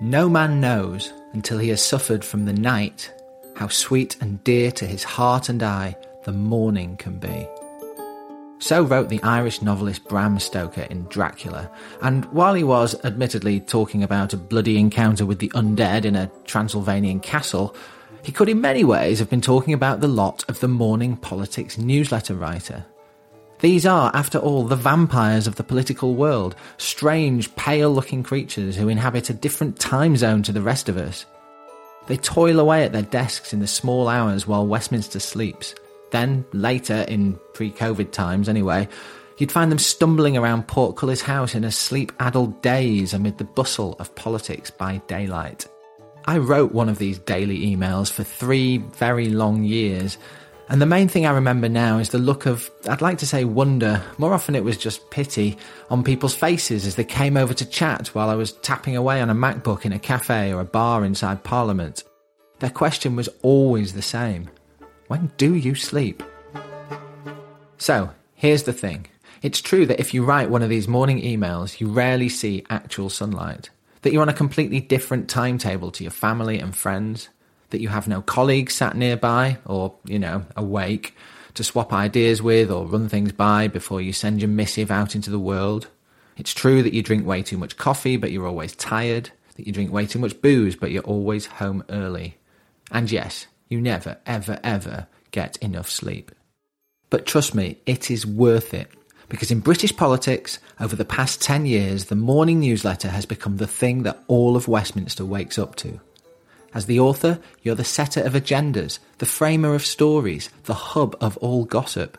No man knows until he has suffered from the night how sweet and dear to his heart and eye the morning can be. So wrote the Irish novelist Bram Stoker in Dracula, and while he was admittedly talking about a bloody encounter with the undead in a Transylvanian castle, he could in many ways have been talking about the lot of the morning politics newsletter writer. These are, after all, the vampires of the political world, strange, pale looking creatures who inhabit a different time zone to the rest of us. They toil away at their desks in the small hours while Westminster sleeps then, later, in pre COVID times anyway, you'd find them stumbling around Portcullis House in a sleep addled daze amid the bustle of politics by daylight. I wrote one of these daily emails for three very long years, and the main thing I remember now is the look of, I'd like to say wonder, more often it was just pity, on people's faces as they came over to chat while I was tapping away on a MacBook in a cafe or a bar inside Parliament. Their question was always the same when do you sleep? So, here's the thing. It's true that if you write one of these morning emails, you rarely see actual sunlight. That you're on a completely different timetable to your family and friends. That you have no colleagues sat nearby or, you know, awake to swap ideas with or run things by before you send your missive out into the world. It's true that you drink way too much coffee, but you're always tired. That you drink way too much booze, but you're always home early. And yes, you never, ever, ever get enough sleep. But trust me, it is worth it. Because in British politics, over the past 10 years, the morning newsletter has become the thing that all of Westminster wakes up to. As the author, you're the setter of agendas, the framer of stories, the hub of all gossip.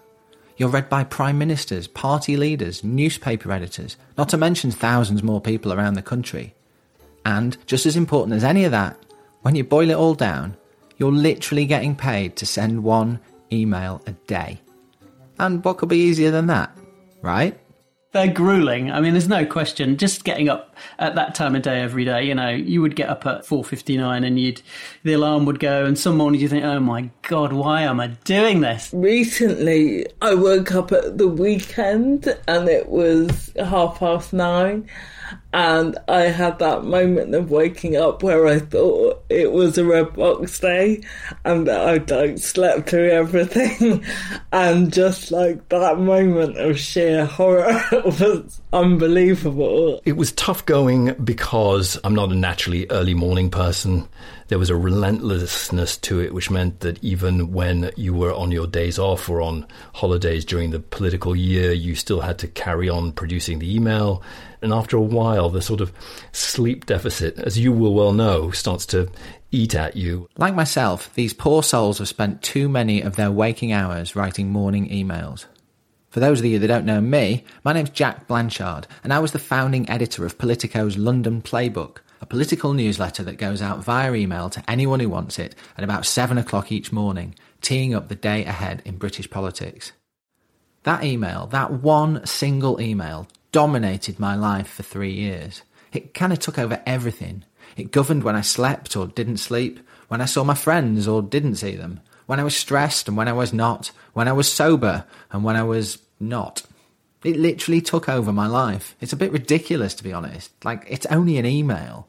You're read by prime ministers, party leaders, newspaper editors, not to mention thousands more people around the country. And, just as important as any of that, when you boil it all down, you're literally getting paid to send one email a day. And what could be easier than that, right? They're grueling. I mean, there's no question. Just getting up at that time of day every day, you know, you would get up at 4.59 and you'd, the alarm would go and some mornings you think, oh my God, why am I doing this? Recently, I woke up at the weekend and it was half past nine and I had that moment of waking up where I thought it was a red box day and I'd like slept through everything and just like that moment of sheer horror was unbelievable. It was tough going because I'm not a naturally early morning person there was a relentlessness to it, which meant that even when you were on your days off or on holidays during the political year, you still had to carry on producing the email. And after a while, the sort of sleep deficit, as you will well know, starts to eat at you. Like myself, these poor souls have spent too many of their waking hours writing morning emails. For those of you that don't know me, my name's Jack Blanchard, and I was the founding editor of Politico's London Playbook, a political newsletter that goes out via email to anyone who wants it at about 7 o'clock each morning, teeing up the day ahead in British politics. That email, that one single email, dominated my life for three years. It kind of took over everything. It governed when I slept or didn't sleep, when I saw my friends or didn't see them, when I was stressed and when I was not, when I was sober and when I was not. It literally took over my life. It's a bit ridiculous, to be honest. Like, it's only an email.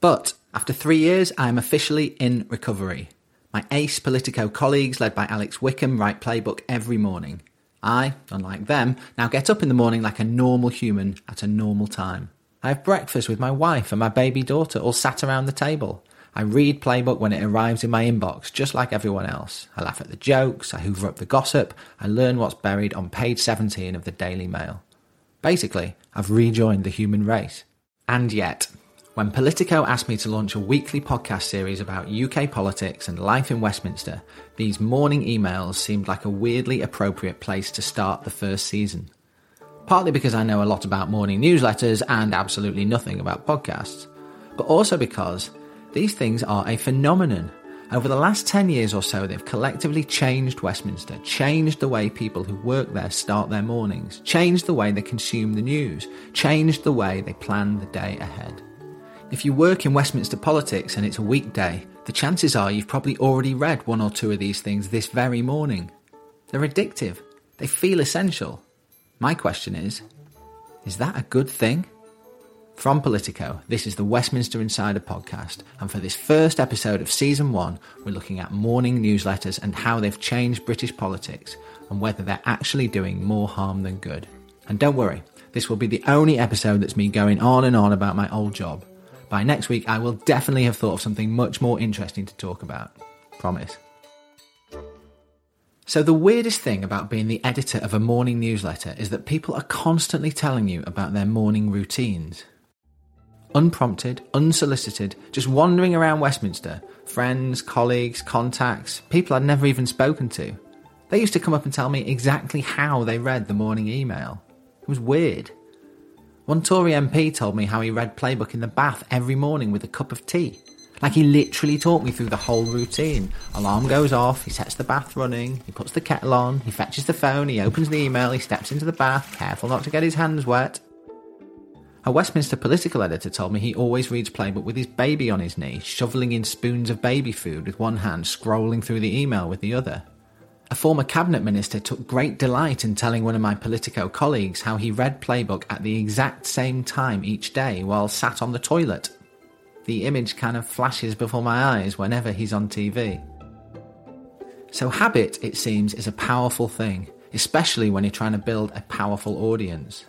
But after three years, I am officially in recovery. My ace Politico colleagues, led by Alex Wickham, write playbook every morning. I, unlike them, now get up in the morning like a normal human at a normal time. I have breakfast with my wife and my baby daughter all sat around the table. I read Playbook when it arrives in my inbox, just like everyone else. I laugh at the jokes, I hoover up the gossip, I learn what's buried on page 17 of the Daily Mail. Basically, I've rejoined the human race. And yet, when Politico asked me to launch a weekly podcast series about UK politics and life in Westminster, these morning emails seemed like a weirdly appropriate place to start the first season. Partly because I know a lot about morning newsletters and absolutely nothing about podcasts, but also because these things are a phenomenon. Over the last 10 years or so, they've collectively changed Westminster, changed the way people who work there start their mornings, changed the way they consume the news, changed the way they plan the day ahead. If you work in Westminster politics and it's a weekday, the chances are you've probably already read one or two of these things this very morning. They're addictive, they feel essential. My question is is that a good thing? From Politico, this is the Westminster Insider podcast, and for this first episode of season one, we're looking at morning newsletters and how they've changed British politics and whether they're actually doing more harm than good. And don't worry, this will be the only episode that's me going on and on about my old job. By next week, I will definitely have thought of something much more interesting to talk about. Promise. So, the weirdest thing about being the editor of a morning newsletter is that people are constantly telling you about their morning routines. Unprompted, unsolicited, just wandering around Westminster, friends, colleagues, contacts, people I'd never even spoken to. They used to come up and tell me exactly how they read the morning email. It was weird. One Tory MP told me how he read Playbook in the bath every morning with a cup of tea. Like he literally talked me through the whole routine. Alarm goes off, he sets the bath running, he puts the kettle on, he fetches the phone, he opens the email, he steps into the bath, careful not to get his hands wet. A Westminster political editor told me he always reads Playbook with his baby on his knee, shoveling in spoons of baby food with one hand, scrolling through the email with the other. A former cabinet minister took great delight in telling one of my Politico colleagues how he read Playbook at the exact same time each day while sat on the toilet the image kind of flashes before my eyes whenever he's on TV. So, habit, it seems, is a powerful thing, especially when you're trying to build a powerful audience.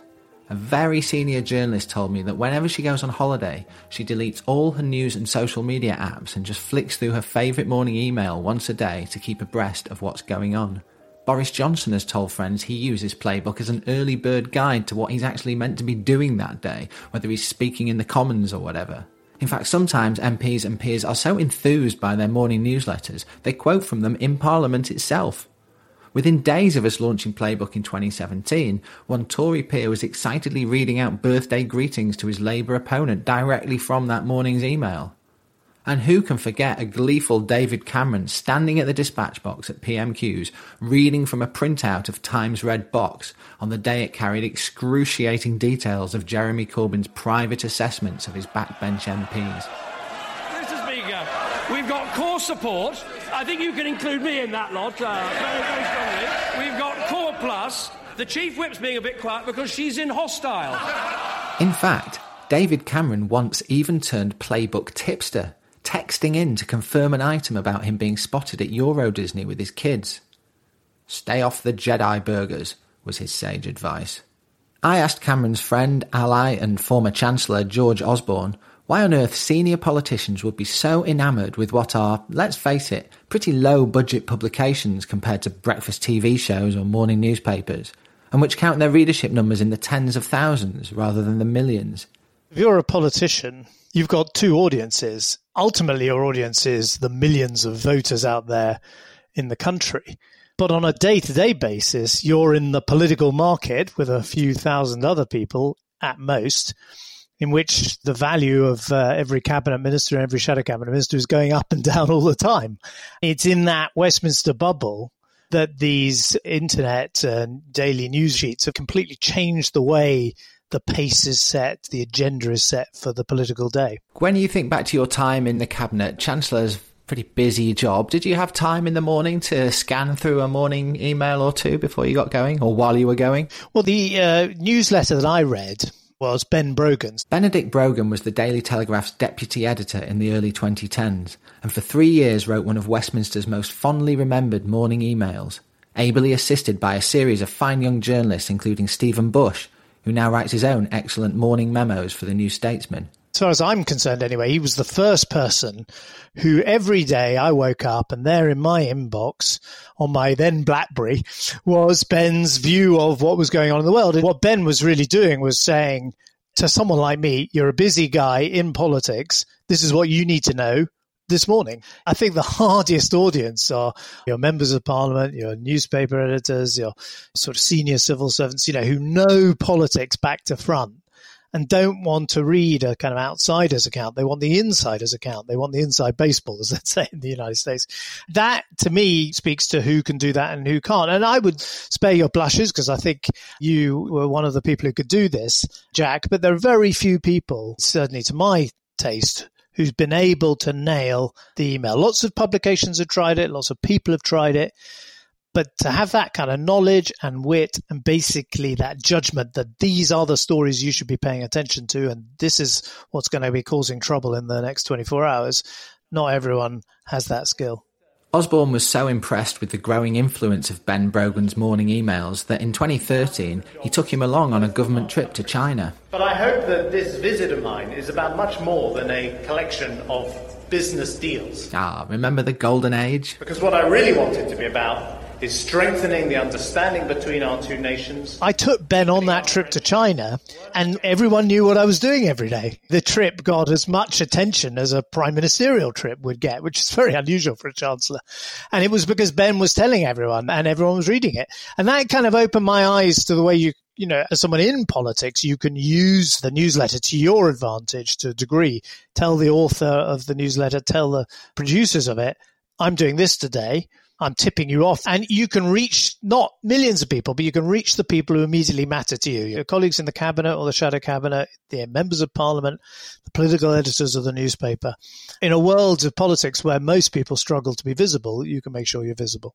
A very senior journalist told me that whenever she goes on holiday, she deletes all her news and social media apps and just flicks through her favourite morning email once a day to keep abreast of what's going on. Boris Johnson has told friends he uses Playbook as an early bird guide to what he's actually meant to be doing that day, whether he's speaking in the Commons or whatever. In fact, sometimes MPs and peers are so enthused by their morning newsletters, they quote from them in Parliament itself. Within days of us launching Playbook in 2017, one Tory peer was excitedly reading out birthday greetings to his Labour opponent directly from that morning's email. And who can forget a gleeful David Cameron standing at the dispatch box at PMQs, reading from a printout of Times Red Box on the day it carried excruciating details of Jeremy Corbyn's private assessments of his backbench MPs? Mr. Speaker, we've got core support. I think you can include me in that lot uh, very, very strongly. We've got core plus. The chief whip's being a bit quiet because she's in hostile. In fact, David Cameron once even turned playbook tipster texting in to confirm an item about him being spotted at Euro Disney with his kids. Stay off the Jedi burgers, was his sage advice. I asked Cameron's friend, ally, and former Chancellor George Osborne why on earth senior politicians would be so enamoured with what are, let's face it, pretty low budget publications compared to breakfast TV shows or morning newspapers, and which count their readership numbers in the tens of thousands rather than the millions. If you're a politician, you've got two audiences. Ultimately, your audience is the millions of voters out there in the country. But on a day to day basis, you're in the political market with a few thousand other people at most, in which the value of uh, every cabinet minister and every shadow cabinet minister is going up and down all the time. It's in that Westminster bubble that these internet and daily news sheets have completely changed the way the pace is set, the agenda is set for the political day. When you think back to your time in the cabinet, Chancellor's pretty busy job. Did you have time in the morning to scan through a morning email or two before you got going or while you were going? Well, the uh, newsletter that I read was Ben Brogan's. Benedict Brogan was the Daily Telegraph's deputy editor in the early 2010s and for three years wrote one of Westminster's most fondly remembered morning emails, ably assisted by a series of fine young journalists including Stephen Bush, who now writes his own excellent morning memos for the New Statesman. As far as I'm concerned, anyway, he was the first person who every day I woke up and there in my inbox on my then Blackberry was Ben's view of what was going on in the world. And what Ben was really doing was saying to someone like me, you're a busy guy in politics. This is what you need to know this morning. I think the hardest audience are your members of parliament, your newspaper editors, your sort of senior civil servants, you know, who know politics back to front and don't want to read a kind of outsider's account. They want the insider's account. They want the inside baseball, as they say in the United States. That to me speaks to who can do that and who can't. And I would spare your blushes because I think you were one of the people who could do this, Jack, but there are very few people, certainly to my taste, who's been able to nail the email. Lots of publications have tried it, lots of people have tried it, But to have that kind of knowledge and wit and basically that judgment that these are the stories you should be paying attention to and this is what's going to be causing trouble in the next 24 hours, not everyone has that skill. Osborne was so impressed with the growing influence of Ben Brogan's morning emails that in 2013 he took him along on a government trip to China. But I hope that this visit of mine is about much more than a collection of business deals. Ah, remember the golden age? Because what I really want it to be about is strengthening the understanding between our two nations. I took Ben on that trip to China and everyone knew what I was doing every day. The trip got as much attention as a prime ministerial trip would get, which is very unusual for a chancellor. And it was because Ben was telling everyone and everyone was reading it. And that kind of opened my eyes to the way you you know, as someone in politics, you can use the newsletter to your advantage to a degree. Tell the author of the newsletter, tell the producers of it, I'm doing this today. I'm tipping you off. And you can reach not millions of people, but you can reach the people who immediately matter to you. Your colleagues in the cabinet or the shadow cabinet, the members of parliament, the political editors of the newspaper. In a world of politics where most people struggle to be visible, you can make sure you're visible.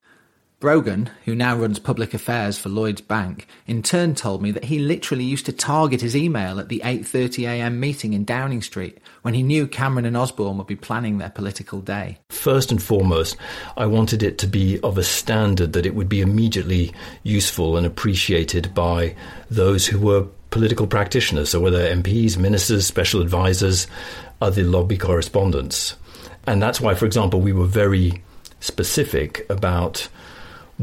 Brogan, who now runs public affairs for Lloyds Bank, in turn told me that he literally used to target his email at the 8.30am meeting in Downing Street when he knew Cameron and Osborne would be planning their political day. First and foremost, I wanted it to be of a standard that it would be immediately useful and appreciated by those who were political practitioners, so whether MPs, ministers, special advisors, other lobby correspondents. And that's why, for example, we were very specific about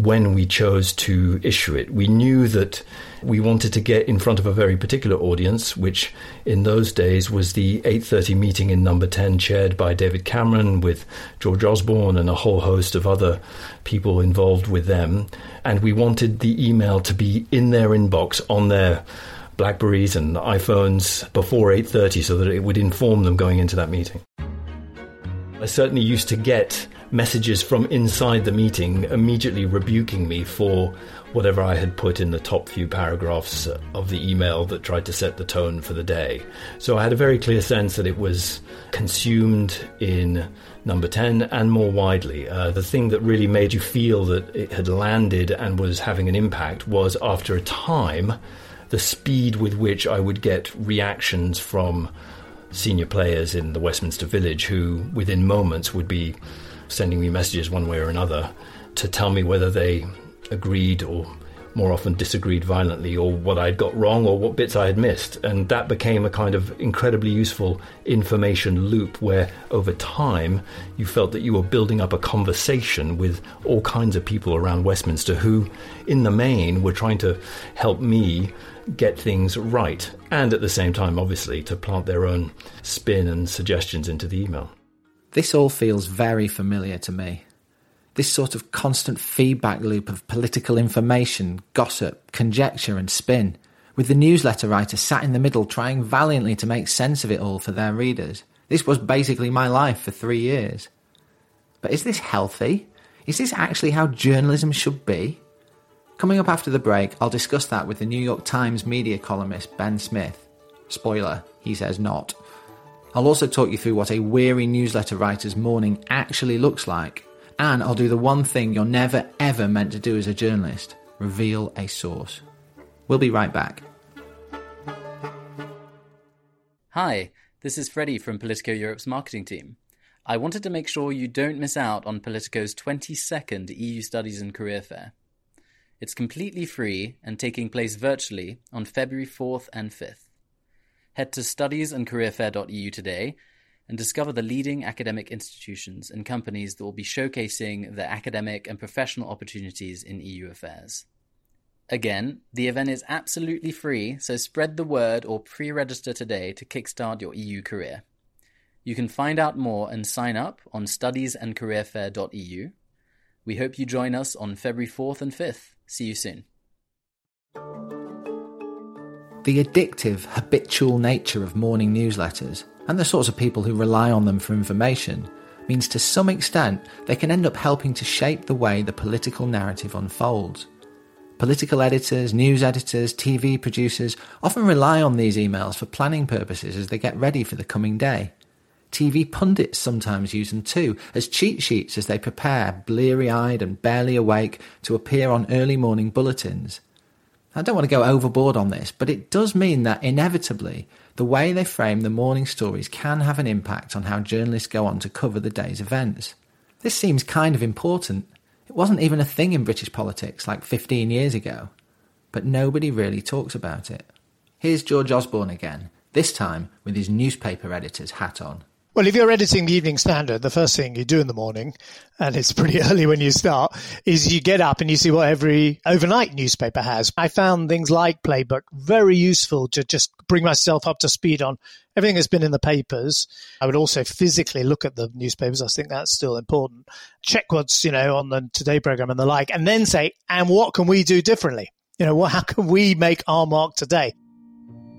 when we chose to issue it. We knew that we wanted to get in front of a very particular audience, which in those days was the 8:30 meeting in Number 10, chaired by David Cameron, with George Osborne and a whole host of other people involved with them. And we wanted the email to be in their inbox on their Blackberries and iPhones before 8:30, so that it would inform them going into that meeting. I certainly used to get messages from inside the meeting immediately rebuking me for whatever I had put in the top few paragraphs of the email that tried to set the tone for the day. So I had a very clear sense that it was consumed in number 10 and more widely. Uh, the thing that really made you feel that it had landed and was having an impact was after a time, the speed with which I would get reactions from senior players in the Westminster Village who, within moments, would be sending me messages one way or another to tell me whether they agreed or more often disagreed violently or what I'd got wrong or what bits I had missed. And that became a kind of incredibly useful information loop where over time you felt that you were building up a conversation with all kinds of people around Westminster who, in the main, were trying to help me get things right. And at the same time, obviously, to plant their own spin and suggestions into the email. This all feels very familiar to me. This sort of constant feedback loop of political information, gossip, conjecture, and spin, with the newsletter writer sat in the middle trying valiantly to make sense of it all for their readers. This was basically my life for three years. But is this healthy? Is this actually how journalism should be? Coming up after the break, I'll discuss that with the New York Times media columnist Ben Smith. Spoiler, he says not. I'll also talk you through what a weary newsletter writer's morning actually looks like. And I'll do the one thing you're never ever meant to do as a journalist reveal a source. We'll be right back. Hi, this is Freddie from Politico Europe's marketing team. I wanted to make sure you don't miss out on Politico's 22nd EU Studies and Career Fair. It's completely free and taking place virtually on February 4th and 5th. Head to studiesandcareerfair.eu today and discover the leading academic institutions and companies that will be showcasing their academic and professional opportunities in EU affairs. Again, the event is absolutely free, so spread the word or pre register today to kickstart your EU career. You can find out more and sign up on studiesandcareerfair.eu. We hope you join us on February 4th and 5th. See you soon. The addictive, habitual nature of morning newsletters, and the sorts of people who rely on them for information, means to some extent they can end up helping to shape the way the political narrative unfolds. Political editors, news editors, TV producers often rely on these emails for planning purposes as they get ready for the coming day. TV pundits sometimes use them too, as cheat sheets as they prepare, bleary eyed and barely awake, to appear on early morning bulletins. I don't want to go overboard on this, but it does mean that inevitably the way they frame the morning stories can have an impact on how journalists go on to cover the day's events. This seems kind of important. It wasn't even a thing in British politics like 15 years ago, but nobody really talks about it. Here's George Osborne again, this time with his newspaper editor's hat on. Well, if you're editing the Evening Standard, the first thing you do in the morning, and it's pretty early when you start, is you get up and you see what every overnight newspaper has. I found things like Playbook very useful to just bring myself up to speed on everything that's been in the papers. I would also physically look at the newspapers. I think that's still important. Check what's, you know, on the Today program and the like, and then say, and what can we do differently? You know, how can we make our mark today?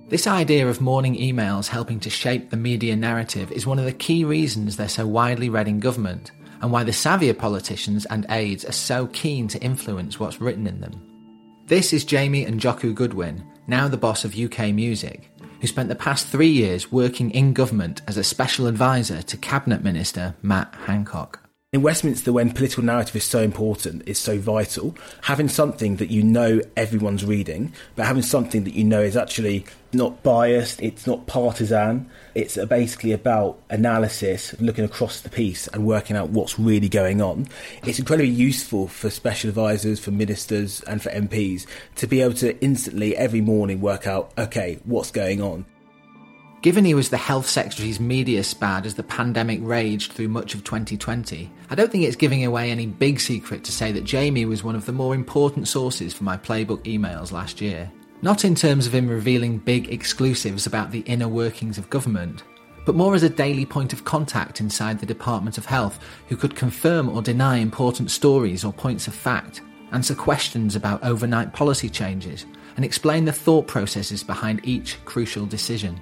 This idea of morning emails helping to shape the media narrative is one of the key reasons they're so widely read in government, and why the savvier politicians and aides are so keen to influence what's written in them. This is Jamie Njoku Goodwin, now the boss of UK Music, who spent the past three years working in government as a special advisor to Cabinet Minister Matt Hancock. In Westminster, when political narrative is so important, it's so vital, having something that you know everyone's reading, but having something that you know is actually not biased, it's not partisan, it's basically about analysis, looking across the piece and working out what's really going on. It's incredibly useful for special advisors, for ministers, and for MPs to be able to instantly, every morning, work out, okay, what's going on. Given he was the Health Secretary's media spad as the pandemic raged through much of 2020, I don't think it's giving away any big secret to say that Jamie was one of the more important sources for my playbook emails last year. Not in terms of him revealing big exclusives about the inner workings of government, but more as a daily point of contact inside the Department of Health who could confirm or deny important stories or points of fact, answer questions about overnight policy changes, and explain the thought processes behind each crucial decision.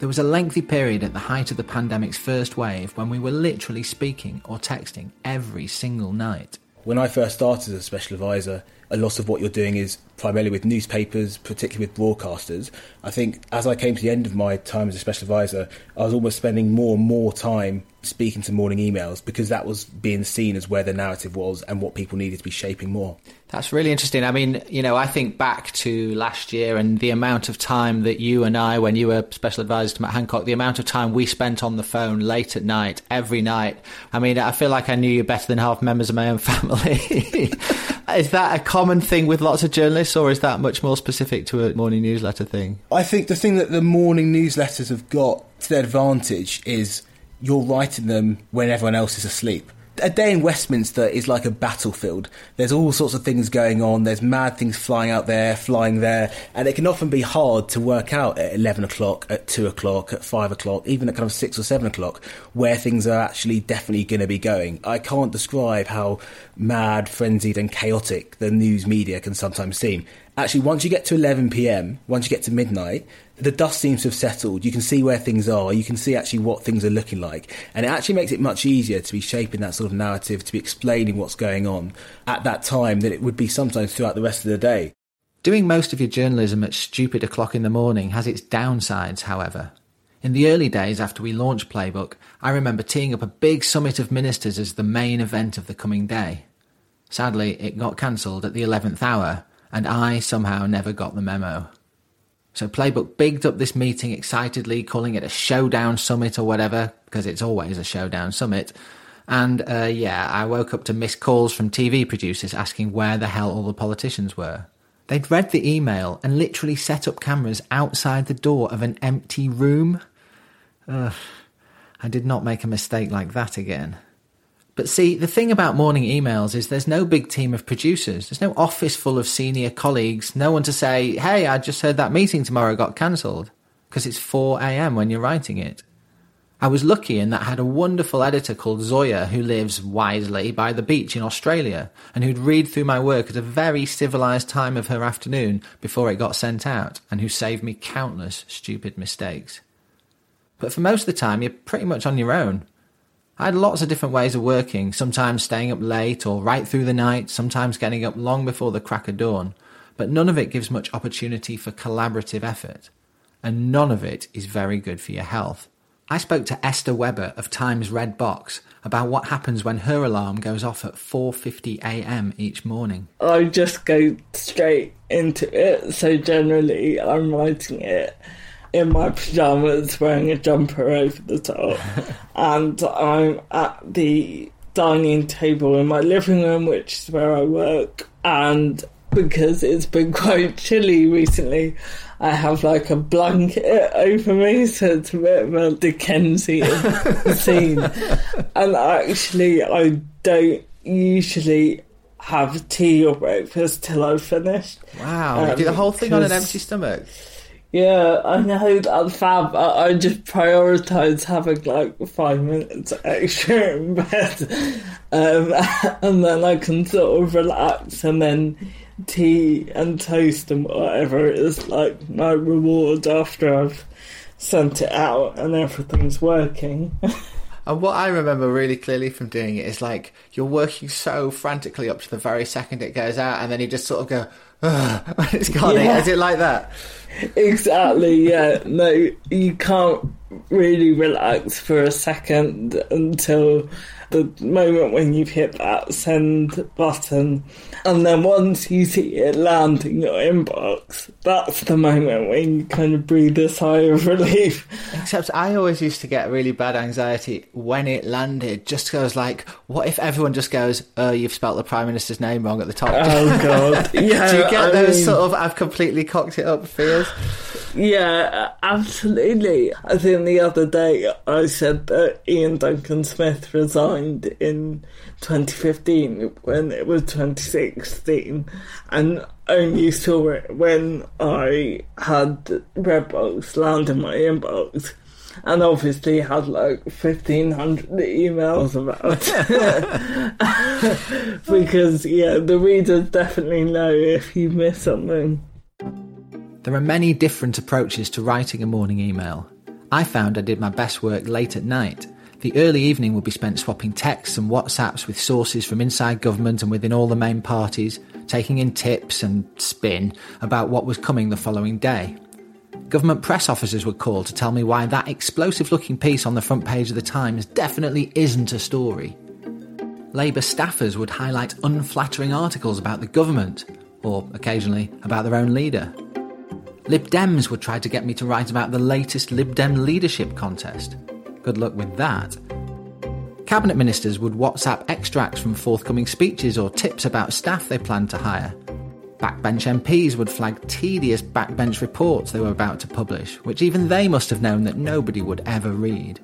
There was a lengthy period at the height of the pandemic's first wave when we were literally speaking or texting every single night. When I first started as a special advisor, a lot of what you're doing is primarily with newspapers, particularly with broadcasters. I think as I came to the end of my time as a special advisor, I was almost spending more and more time speaking to morning emails because that was being seen as where the narrative was and what people needed to be shaping more. That's really interesting. I mean, you know, I think back to last year and the amount of time that you and I, when you were special advisor to Matt Hancock, the amount of time we spent on the phone late at night, every night. I mean, I feel like I knew you better than half members of my own family. is that a common thing with lots of journalists, or is that much more specific to a morning newsletter thing? I think the thing that the morning newsletters have got to their advantage is you're writing them when everyone else is asleep a day in Westminster is like a battlefield. There's all sorts of things going on. There's mad things flying out there, flying there, and it can often be hard to work out at eleven o'clock, at two o'clock, at five o'clock, even at kind of six or seven o'clock, where things are actually definitely going to be going. I can't describe how mad, frenzied, and chaotic the news media can sometimes seem. Actually, once you get to 11 p.m., once you get to midnight, the dust seems to have settled. You can see where things are. You can see actually what things are looking like. And it actually makes it much easier to be shaping that sort of narrative, to be explaining what's going on at that time than it would be sometimes throughout the rest of the day. Doing most of your journalism at stupid o'clock in the morning has its downsides, however. In the early days after we launched Playbook, I remember teeing up a big summit of ministers as the main event of the coming day. Sadly, it got cancelled at the 11th hour, and I somehow never got the memo. So Playbook bigged up this meeting excitedly, calling it a showdown summit or whatever, because it's always a showdown summit. And uh, yeah, I woke up to missed calls from TV producers asking where the hell all the politicians were. They'd read the email and literally set up cameras outside the door of an empty room. Ugh, I did not make a mistake like that again. But see, the thing about morning emails is there's no big team of producers. There's no office full of senior colleagues. No one to say, hey, I just heard that meeting tomorrow got cancelled. Because it's 4 a.m. when you're writing it. I was lucky in that I had a wonderful editor called Zoya who lives wisely by the beach in Australia and who'd read through my work at a very civilized time of her afternoon before it got sent out and who saved me countless stupid mistakes. But for most of the time, you're pretty much on your own. I had lots of different ways of working, sometimes staying up late or right through the night, sometimes getting up long before the crack of dawn, but none of it gives much opportunity for collaborative effort. And none of it is very good for your health. I spoke to Esther Webber of Times Red Box about what happens when her alarm goes off at 4:50 a.m. each morning. I just go straight into it. So generally, I'm writing it in my pajamas, wearing a jumper over the top, and I'm at the dining table in my living room, which is where I work, and because it's been quite chilly recently, I have like a blanket over me, so it's a bit of a Dickensian scene. And actually, I don't usually have tea or breakfast till I've finished. Wow, you Um, do the whole thing on an empty stomach. Yeah, I know that's fab. I, just prioritise having like five minutes extra in bed, um, and then I can sort of relax, and then tea and toast and whatever is like my reward after I've sent it out and everything's working. And what I remember really clearly from doing it is like you're working so frantically up to the very second it goes out, and then you just sort of go, it's gone. Yeah. Is it like that? exactly, yeah. No, you can't really relax for a second until the moment when you've hit that send button. And then once you see it land in your inbox, that's the moment when you kind of breathe a sigh of relief. Except I always used to get really bad anxiety when it landed. Just goes like, what if everyone just goes, "Oh, you've spelt the prime minister's name wrong at the top." Oh, God. Yeah, Do you get I those mean- sort of "I've completely cocked it up" feels? Yeah, absolutely. I think the other day I said that Iain Duncan Smith resigned in 2015 when it was 2016 and only saw it when I had Redbox land in my inbox. And obviously had like 1500 emails about because, yeah, the readers definitely know if you miss something. There are many different approaches to writing a morning email. I found I did my best work late at night. The early evening would be spent swapping texts and WhatsApps with sources from inside government and within all the main parties, taking in tips and spin about what was coming the following day. Government press officers would call to tell me why that explosive looking piece on the front page of the Times definitely isn't a story. Labour staffers would highlight unflattering articles about the government, or occasionally about their own leader. Lib Dems would try to get me to write about the latest Lib Dem leadership contest. Good luck with that. Cabinet ministers would WhatsApp extracts from forthcoming speeches or tips about staff they planned to hire. Backbench MPs would flag tedious backbench reports they were about to publish, which even they must have known that nobody would ever read.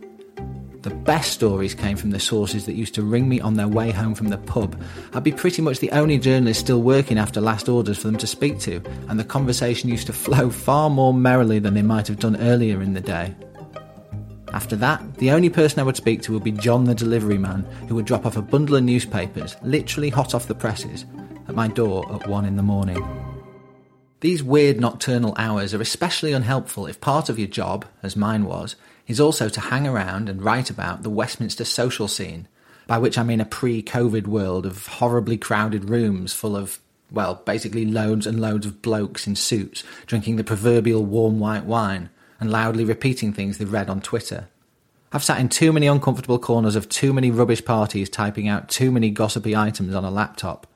The best stories came from the sources that used to ring me on their way home from the pub. I'd be pretty much the only journalist still working after last orders for them to speak to, and the conversation used to flow far more merrily than they might have done earlier in the day. After that, the only person I would speak to would be John the delivery man, who would drop off a bundle of newspapers, literally hot off the presses, at my door at one in the morning. These weird nocturnal hours are especially unhelpful if part of your job, as mine was, is also to hang around and write about the Westminster social scene, by which I mean a pre COVID world of horribly crowded rooms full of, well, basically loads and loads of blokes in suits drinking the proverbial warm white wine and loudly repeating things they've read on Twitter. I've sat in too many uncomfortable corners of too many rubbish parties typing out too many gossipy items on a laptop.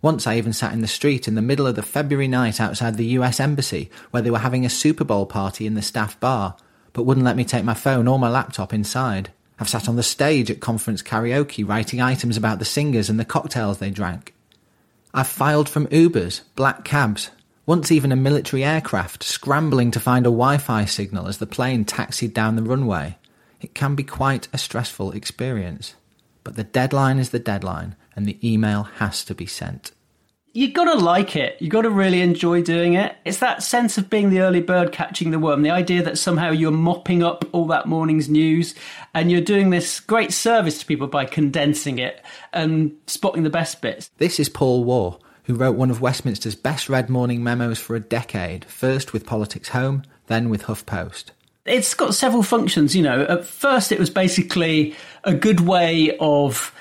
Once I even sat in the street in the middle of the February night outside the US Embassy where they were having a Super Bowl party in the staff bar, but wouldn't let me take my phone or my laptop inside. I've sat on the stage at conference karaoke writing items about the singers and the cocktails they drank. I've filed from Ubers, black cabs, once even a military aircraft scrambling to find a Wi Fi signal as the plane taxied down the runway. It can be quite a stressful experience. But the deadline is the deadline, and the email has to be sent. you got to like it. you got to really enjoy doing it. It's that sense of being the early bird catching the worm, the idea that somehow you're mopping up all that morning's news and you're doing this great service to people by condensing it and spotting the best bits. This is Paul Waugh, who wrote one of Westminster's best read morning memos for a decade, first with Politics Home, then with HuffPost. It's got several functions, you know. At first, it was basically a good way of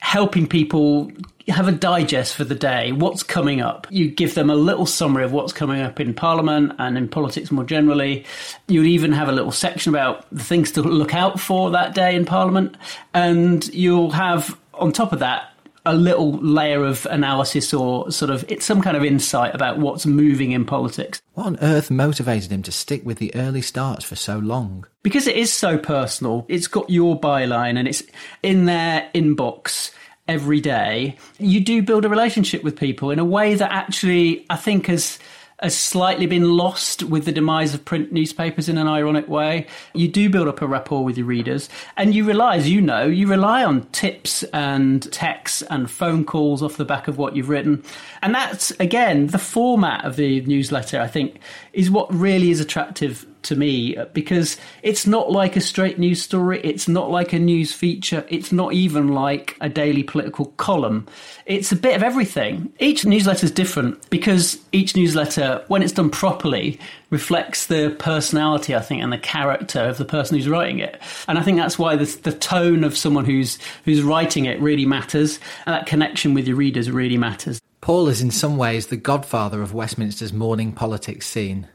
helping people have a digest for the day, what's coming up. You give them a little summary of what's coming up in Parliament and in politics more generally. You'd even have a little section about the things to look out for that day in Parliament. And you'll have, on top of that, a little layer of analysis or sort of it's some kind of insight about what's moving in politics. What on earth motivated him to stick with the early starts for so long? Because it is so personal. It's got your byline and it's in their inbox every day. You do build a relationship with people in a way that actually I think has has slightly been lost with the demise of print newspapers in an ironic way. You do build up a rapport with your readers, and you rely, as you know, you rely on tips and texts and phone calls off the back of what you've written. And that's, again, the format of the newsletter, I think, is what really is attractive to me because it's not like a straight news story. It's not like a news feature. It's not even like a daily political column. It's a bit of everything. Each newsletter is different because each newsletter, when it's done properly, reflects the personality, I think, and the character of the person who's writing it. And I think that's why the, the tone of someone who's who's writing it really matters, and that connection with your readers really matters. Paul is in some ways the godfather of Westminster's morning politics scene.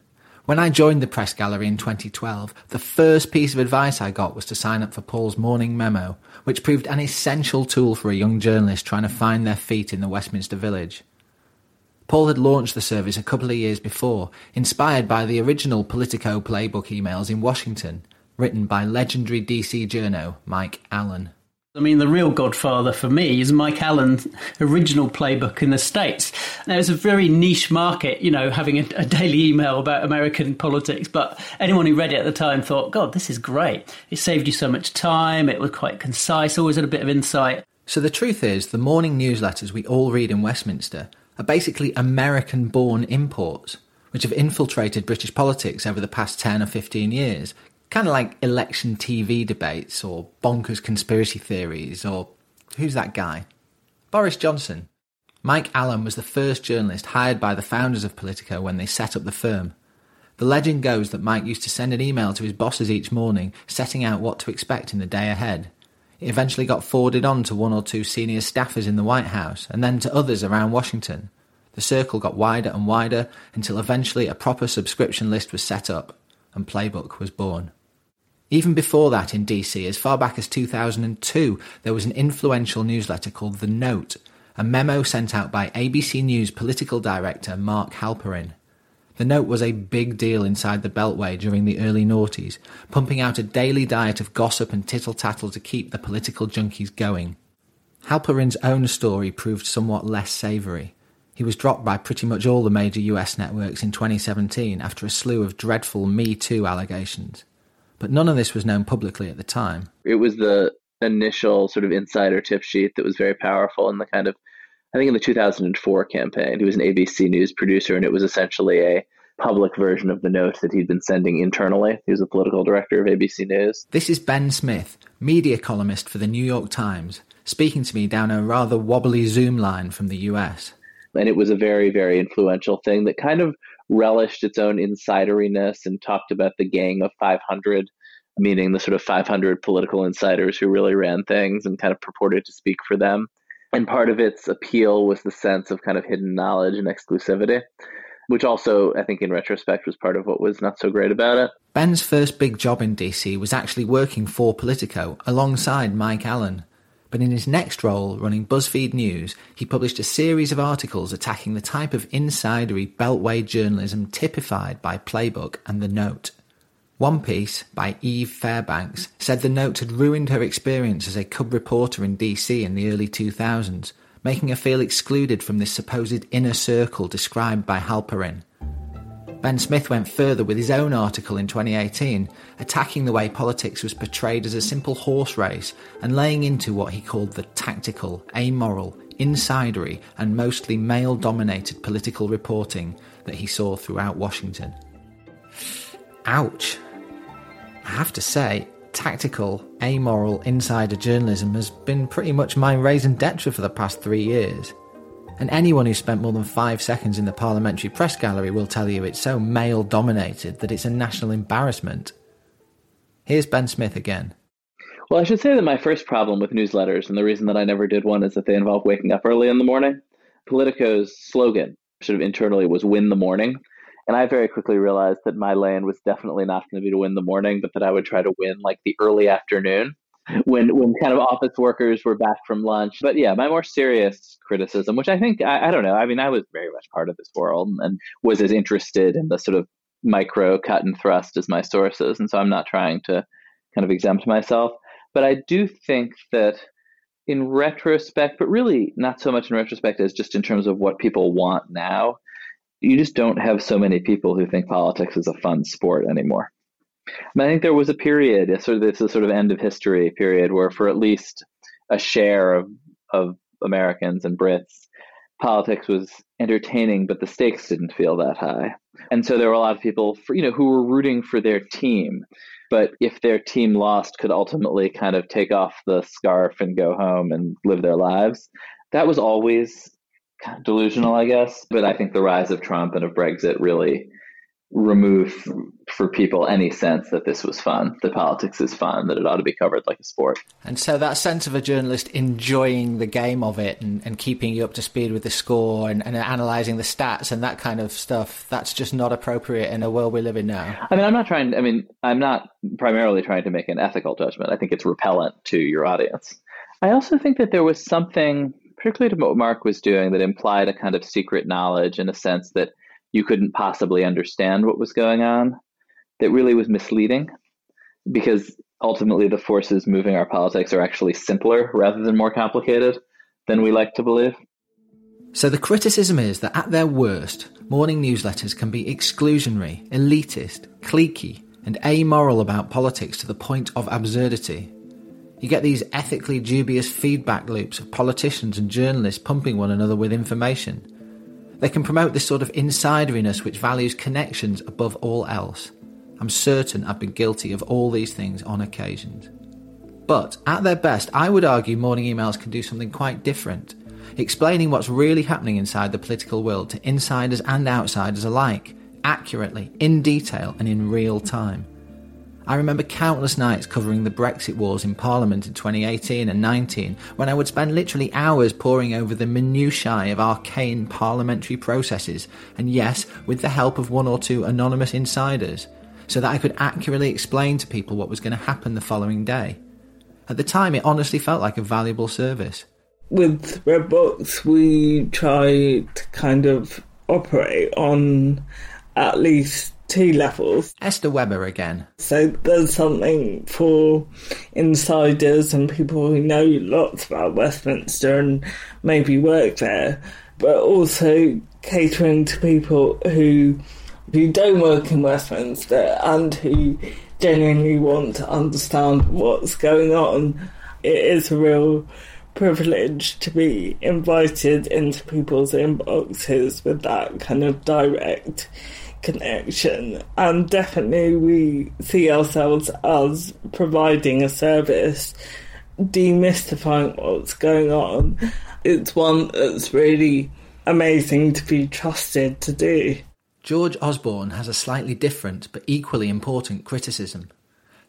When I joined the press gallery in 2012, the first piece of advice I got was to sign up for Paul's morning memo, which proved an essential tool for a young journalist trying to find their feet in the Westminster village. Paul had launched the service a couple of years before, inspired by the original Politico playbook emails in Washington, written by legendary DC journo Mike Allen. I mean, the real godfather for me is Mike Allen's original playbook in the States. Now, it's a very niche market, you know, having a, a, daily email about American politics, but anyone who read it at the time thought, God, this is great. It saved you so much time, it was quite concise, always had a bit of insight. So the truth is, the morning newsletters we all read in Westminster are basically American born imports, which have infiltrated British politics over the past 10 or 15 years, kind of like election TV debates or bonkers conspiracy theories or who's that guy? Boris Johnson. Mike Allen was the first journalist hired by the founders of Politico when they set up the firm. The legend goes that Mike used to send an email to his bosses each morning setting out what to expect in the day ahead. It eventually got forwarded on to one or two senior staffers in the White House and then to others around Washington. The circle got wider and wider until eventually a proper subscription list was set up and Playbook was born. Even before that in DC, as far back as 2002, there was an influential newsletter called The Note, a memo sent out by ABC News political director Mark Halperin. The Note was a big deal inside the Beltway during the early noughties, pumping out a daily diet of gossip and tittle tattle to keep the political junkies going. Halperin's own story proved somewhat less savoury. He was dropped by pretty much all the major US networks in 2017 after a slew of dreadful Me Too allegations but none of this was known publicly at the time. It was the initial sort of insider tip sheet that was very powerful in the kind of, I think in the 2004 campaign. He was an ABC News producer, and it was essentially a public version of the note that he'd been sending internally. He was the political director of ABC News. This is Ben Smith, media columnist for the New York Times, speaking to me down a rather wobbly Zoom line from the US. And it was a very, very influential thing that kind of relished its own insideriness and talked about the gang of 500, meaning the sort of 500 political insiders who really ran things and kind of purported to speak for them. And part of its appeal was the sense of kind of hidden knowledge and exclusivity, which also, I think, in retrospect, was part of what was not so great about it. Ben's first big job in DC was actually working for Politico alongside Mike Allen. But in his next role, running BuzzFeed News, he published a series of articles attacking the type of insidery beltway journalism typified by Playbook and The Note. One piece, by Eve Fairbanks, said The Note had ruined her experience as a cub reporter in DC in the early 2000s, making her feel excluded from this supposed inner circle described by Halperin. Ben Smith went further with his own article in 2018, attacking the way politics was portrayed as a simple horse race and laying into what he called the tactical, amoral, insidery, and mostly male dominated political reporting that he saw throughout Washington. Ouch. I have to say, tactical, amoral insider journalism has been pretty much my raison d'etre for the past three years. And anyone who spent more than five seconds in the parliamentary press gallery will tell you it's so male dominated that it's a national embarrassment. Here's Ben Smith again. Well, I should say that my first problem with newsletters, and the reason that I never did one, is that they involve waking up early in the morning. Politico's slogan, sort of internally, was win the morning. And I very quickly realized that my lane was definitely not going to be to win the morning, but that I would try to win like the early afternoon when when kind of office workers were back from lunch. But yeah, my more serious criticism, which I think I, I don't know, I mean, I was very much part of this world and was as interested in the sort of micro cut and thrust as my sources, and so I'm not trying to kind of exempt myself. But I do think that in retrospect, but really not so much in retrospect as just in terms of what people want now, you just don't have so many people who think politics is a fun sport anymore. I think there was a period, a sort of this sort of end of history period, where for at least a share of of Americans and Brits, politics was entertaining, but the stakes didn't feel that high. And so there were a lot of people, for, you know, who were rooting for their team, but if their team lost, could ultimately kind of take off the scarf and go home and live their lives. That was always kind of delusional, I guess. But I think the rise of Trump and of Brexit really remove for people any sense that this was fun, that politics is fun, that it ought to be covered like a sport. And so that sense of a journalist enjoying the game of it and, and keeping you up to speed with the score and, and analysing the stats and that kind of stuff, that's just not appropriate in a world we live in now. I mean, I'm not trying, I mean, I'm not primarily trying to make an ethical judgment. I think it's repellent to your audience. I also think that there was something, particularly to what Mark was doing, that implied a kind of secret knowledge in a sense that you couldn't possibly understand what was going on that really was misleading because ultimately the forces moving our politics are actually simpler rather than more complicated than we like to believe. So the criticism is that at their worst, morning newsletters can be exclusionary, elitist, cliquey, and amoral about politics to the point of absurdity. You get these ethically dubious feedback loops of politicians and journalists pumping one another with information. They can promote this sort of insideriness which values connections above all else. I'm certain I've been guilty of all these things on occasions. But at their best, I would argue morning emails can do something quite different, explaining what's really happening inside the political world to insiders and outsiders alike, accurately, in detail, and in real time. I remember countless nights covering the Brexit wars in Parliament in 2018 and 19, when I would spend literally hours poring over the minutiae of arcane parliamentary processes, and yes, with the help of one or two anonymous insiders, so that I could accurately explain to people what was going to happen the following day. At the time, it honestly felt like a valuable service. With Red Box, we try to kind of operate on at least two levels. Esther Webber again. So there's something for insiders and people who know lots about Westminster and maybe work there, but also catering to people who who don't work in Westminster and who genuinely want to understand what's going on. It is a real privilege to be invited into people's inboxes with that kind of direct connection. And definitely, we see ourselves as providing a service, demystifying what's going on. It's one that's really amazing to be trusted to do. George Osborne has a slightly different but equally important criticism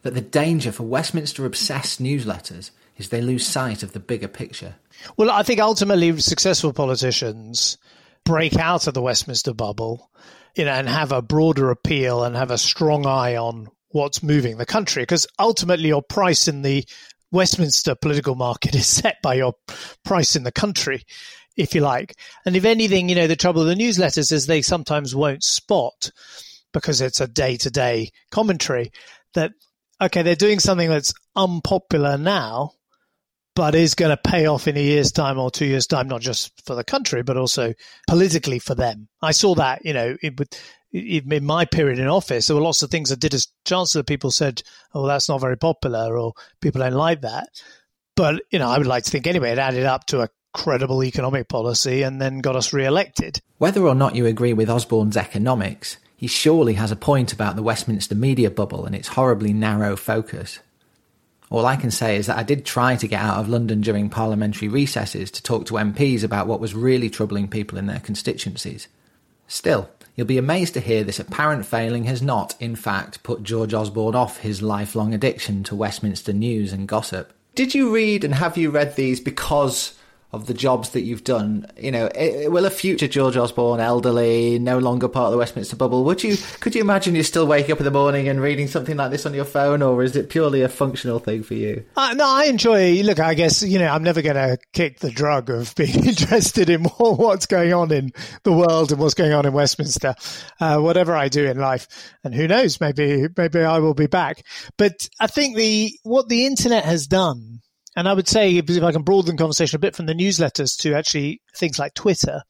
that the danger for Westminster obsessed newsletters is they lose sight of the bigger picture. Well, I think ultimately successful politicians break out of the Westminster bubble you know, and have a broader appeal and have a strong eye on what's moving the country. Because ultimately, your price in the Westminster political market is set by your price in the country, if you like. And if anything, you know, the trouble with the newsletters is they sometimes won't spot because it's a day to day commentary that, okay, they're doing something that's unpopular now, but is going to pay off in a year's time or two years' time, not just for the country, but also politically for them. I saw that, you know, it would, in my period in office, there were lots of things I did as chancellor. People said, "Oh, that's not very popular," or "People don't like that." But you know, I would like to think anyway, it added up to a credible economic policy and then got us re-elected. Whether or not you agree with Osborne's economics, he surely has a point about the Westminster media bubble and its horribly narrow focus. All I can say is that I did try to get out of London during parliamentary recesses to talk to MPs about what was really troubling people in their constituencies. Still, You'll be amazed to hear this apparent failing has not, in fact, put George Osborne off his lifelong addiction to Westminster news and gossip. Did you read and have you read these because of the jobs that you've done, you know, it, will a future George Osborne, elderly, no longer part of the Westminster bubble, would you, could you imagine you still waking up in the morning and reading something like this on your phone, or is it purely a functional thing for you? Uh, no, I enjoy, look, I guess, you know, I'm never going to kick the drug of being interested in what's going on in the world and what's going on in Westminster, uh, whatever I do in life. And who knows, maybe, maybe I will be back. But I think the, what the internet has done and I would say, if I can broaden the conversation a bit from the newsletters to actually things like Twitter,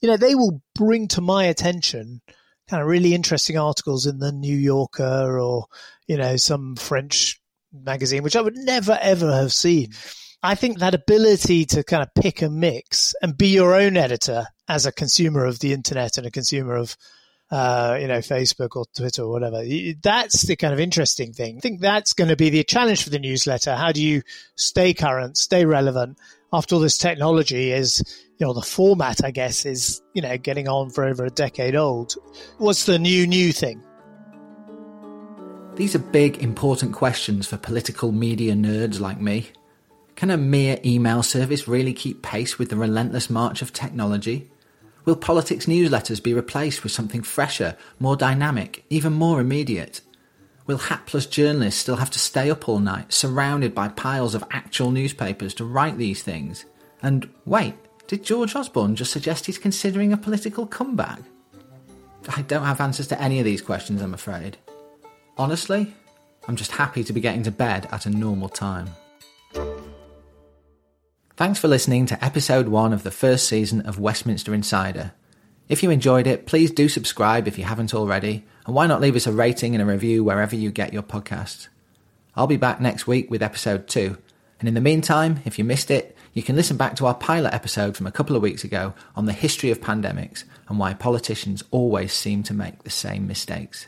you know, they will bring to my attention kind of really interesting articles in the New Yorker or, you know, some French magazine, which I would never ever have seen. I think that ability to kind of pick and mix and be your own editor as a consumer of the internet and a consumer of uh, you know, Facebook or Twitter or whatever. That's the kind of interesting thing. I think that's going to be the challenge for the newsletter. How do you stay current, stay relevant after all this technology is, you know, the format, I guess, is, you know, getting on for over a decade old. What's the new, new thing? These are big, important questions for political media nerds like me. Can a mere email service really keep pace with the relentless march of technology? Will politics newsletters be replaced with something fresher, more dynamic, even more immediate? Will hapless journalists still have to stay up all night, surrounded by piles of actual newspapers to write these things? And wait, did George Osborne just suggest he's considering a political comeback? I don't have answers to any of these questions, I'm afraid. Honestly, I'm just happy to be getting to bed at a normal time. Thanks for listening to episode one of the first season of Westminster Insider. If you enjoyed it, please do subscribe if you haven't already, and why not leave us a rating and a review wherever you get your podcasts. I'll be back next week with episode two, and in the meantime, if you missed it, you can listen back to our pilot episode from a couple of weeks ago on the history of pandemics and why politicians always seem to make the same mistakes.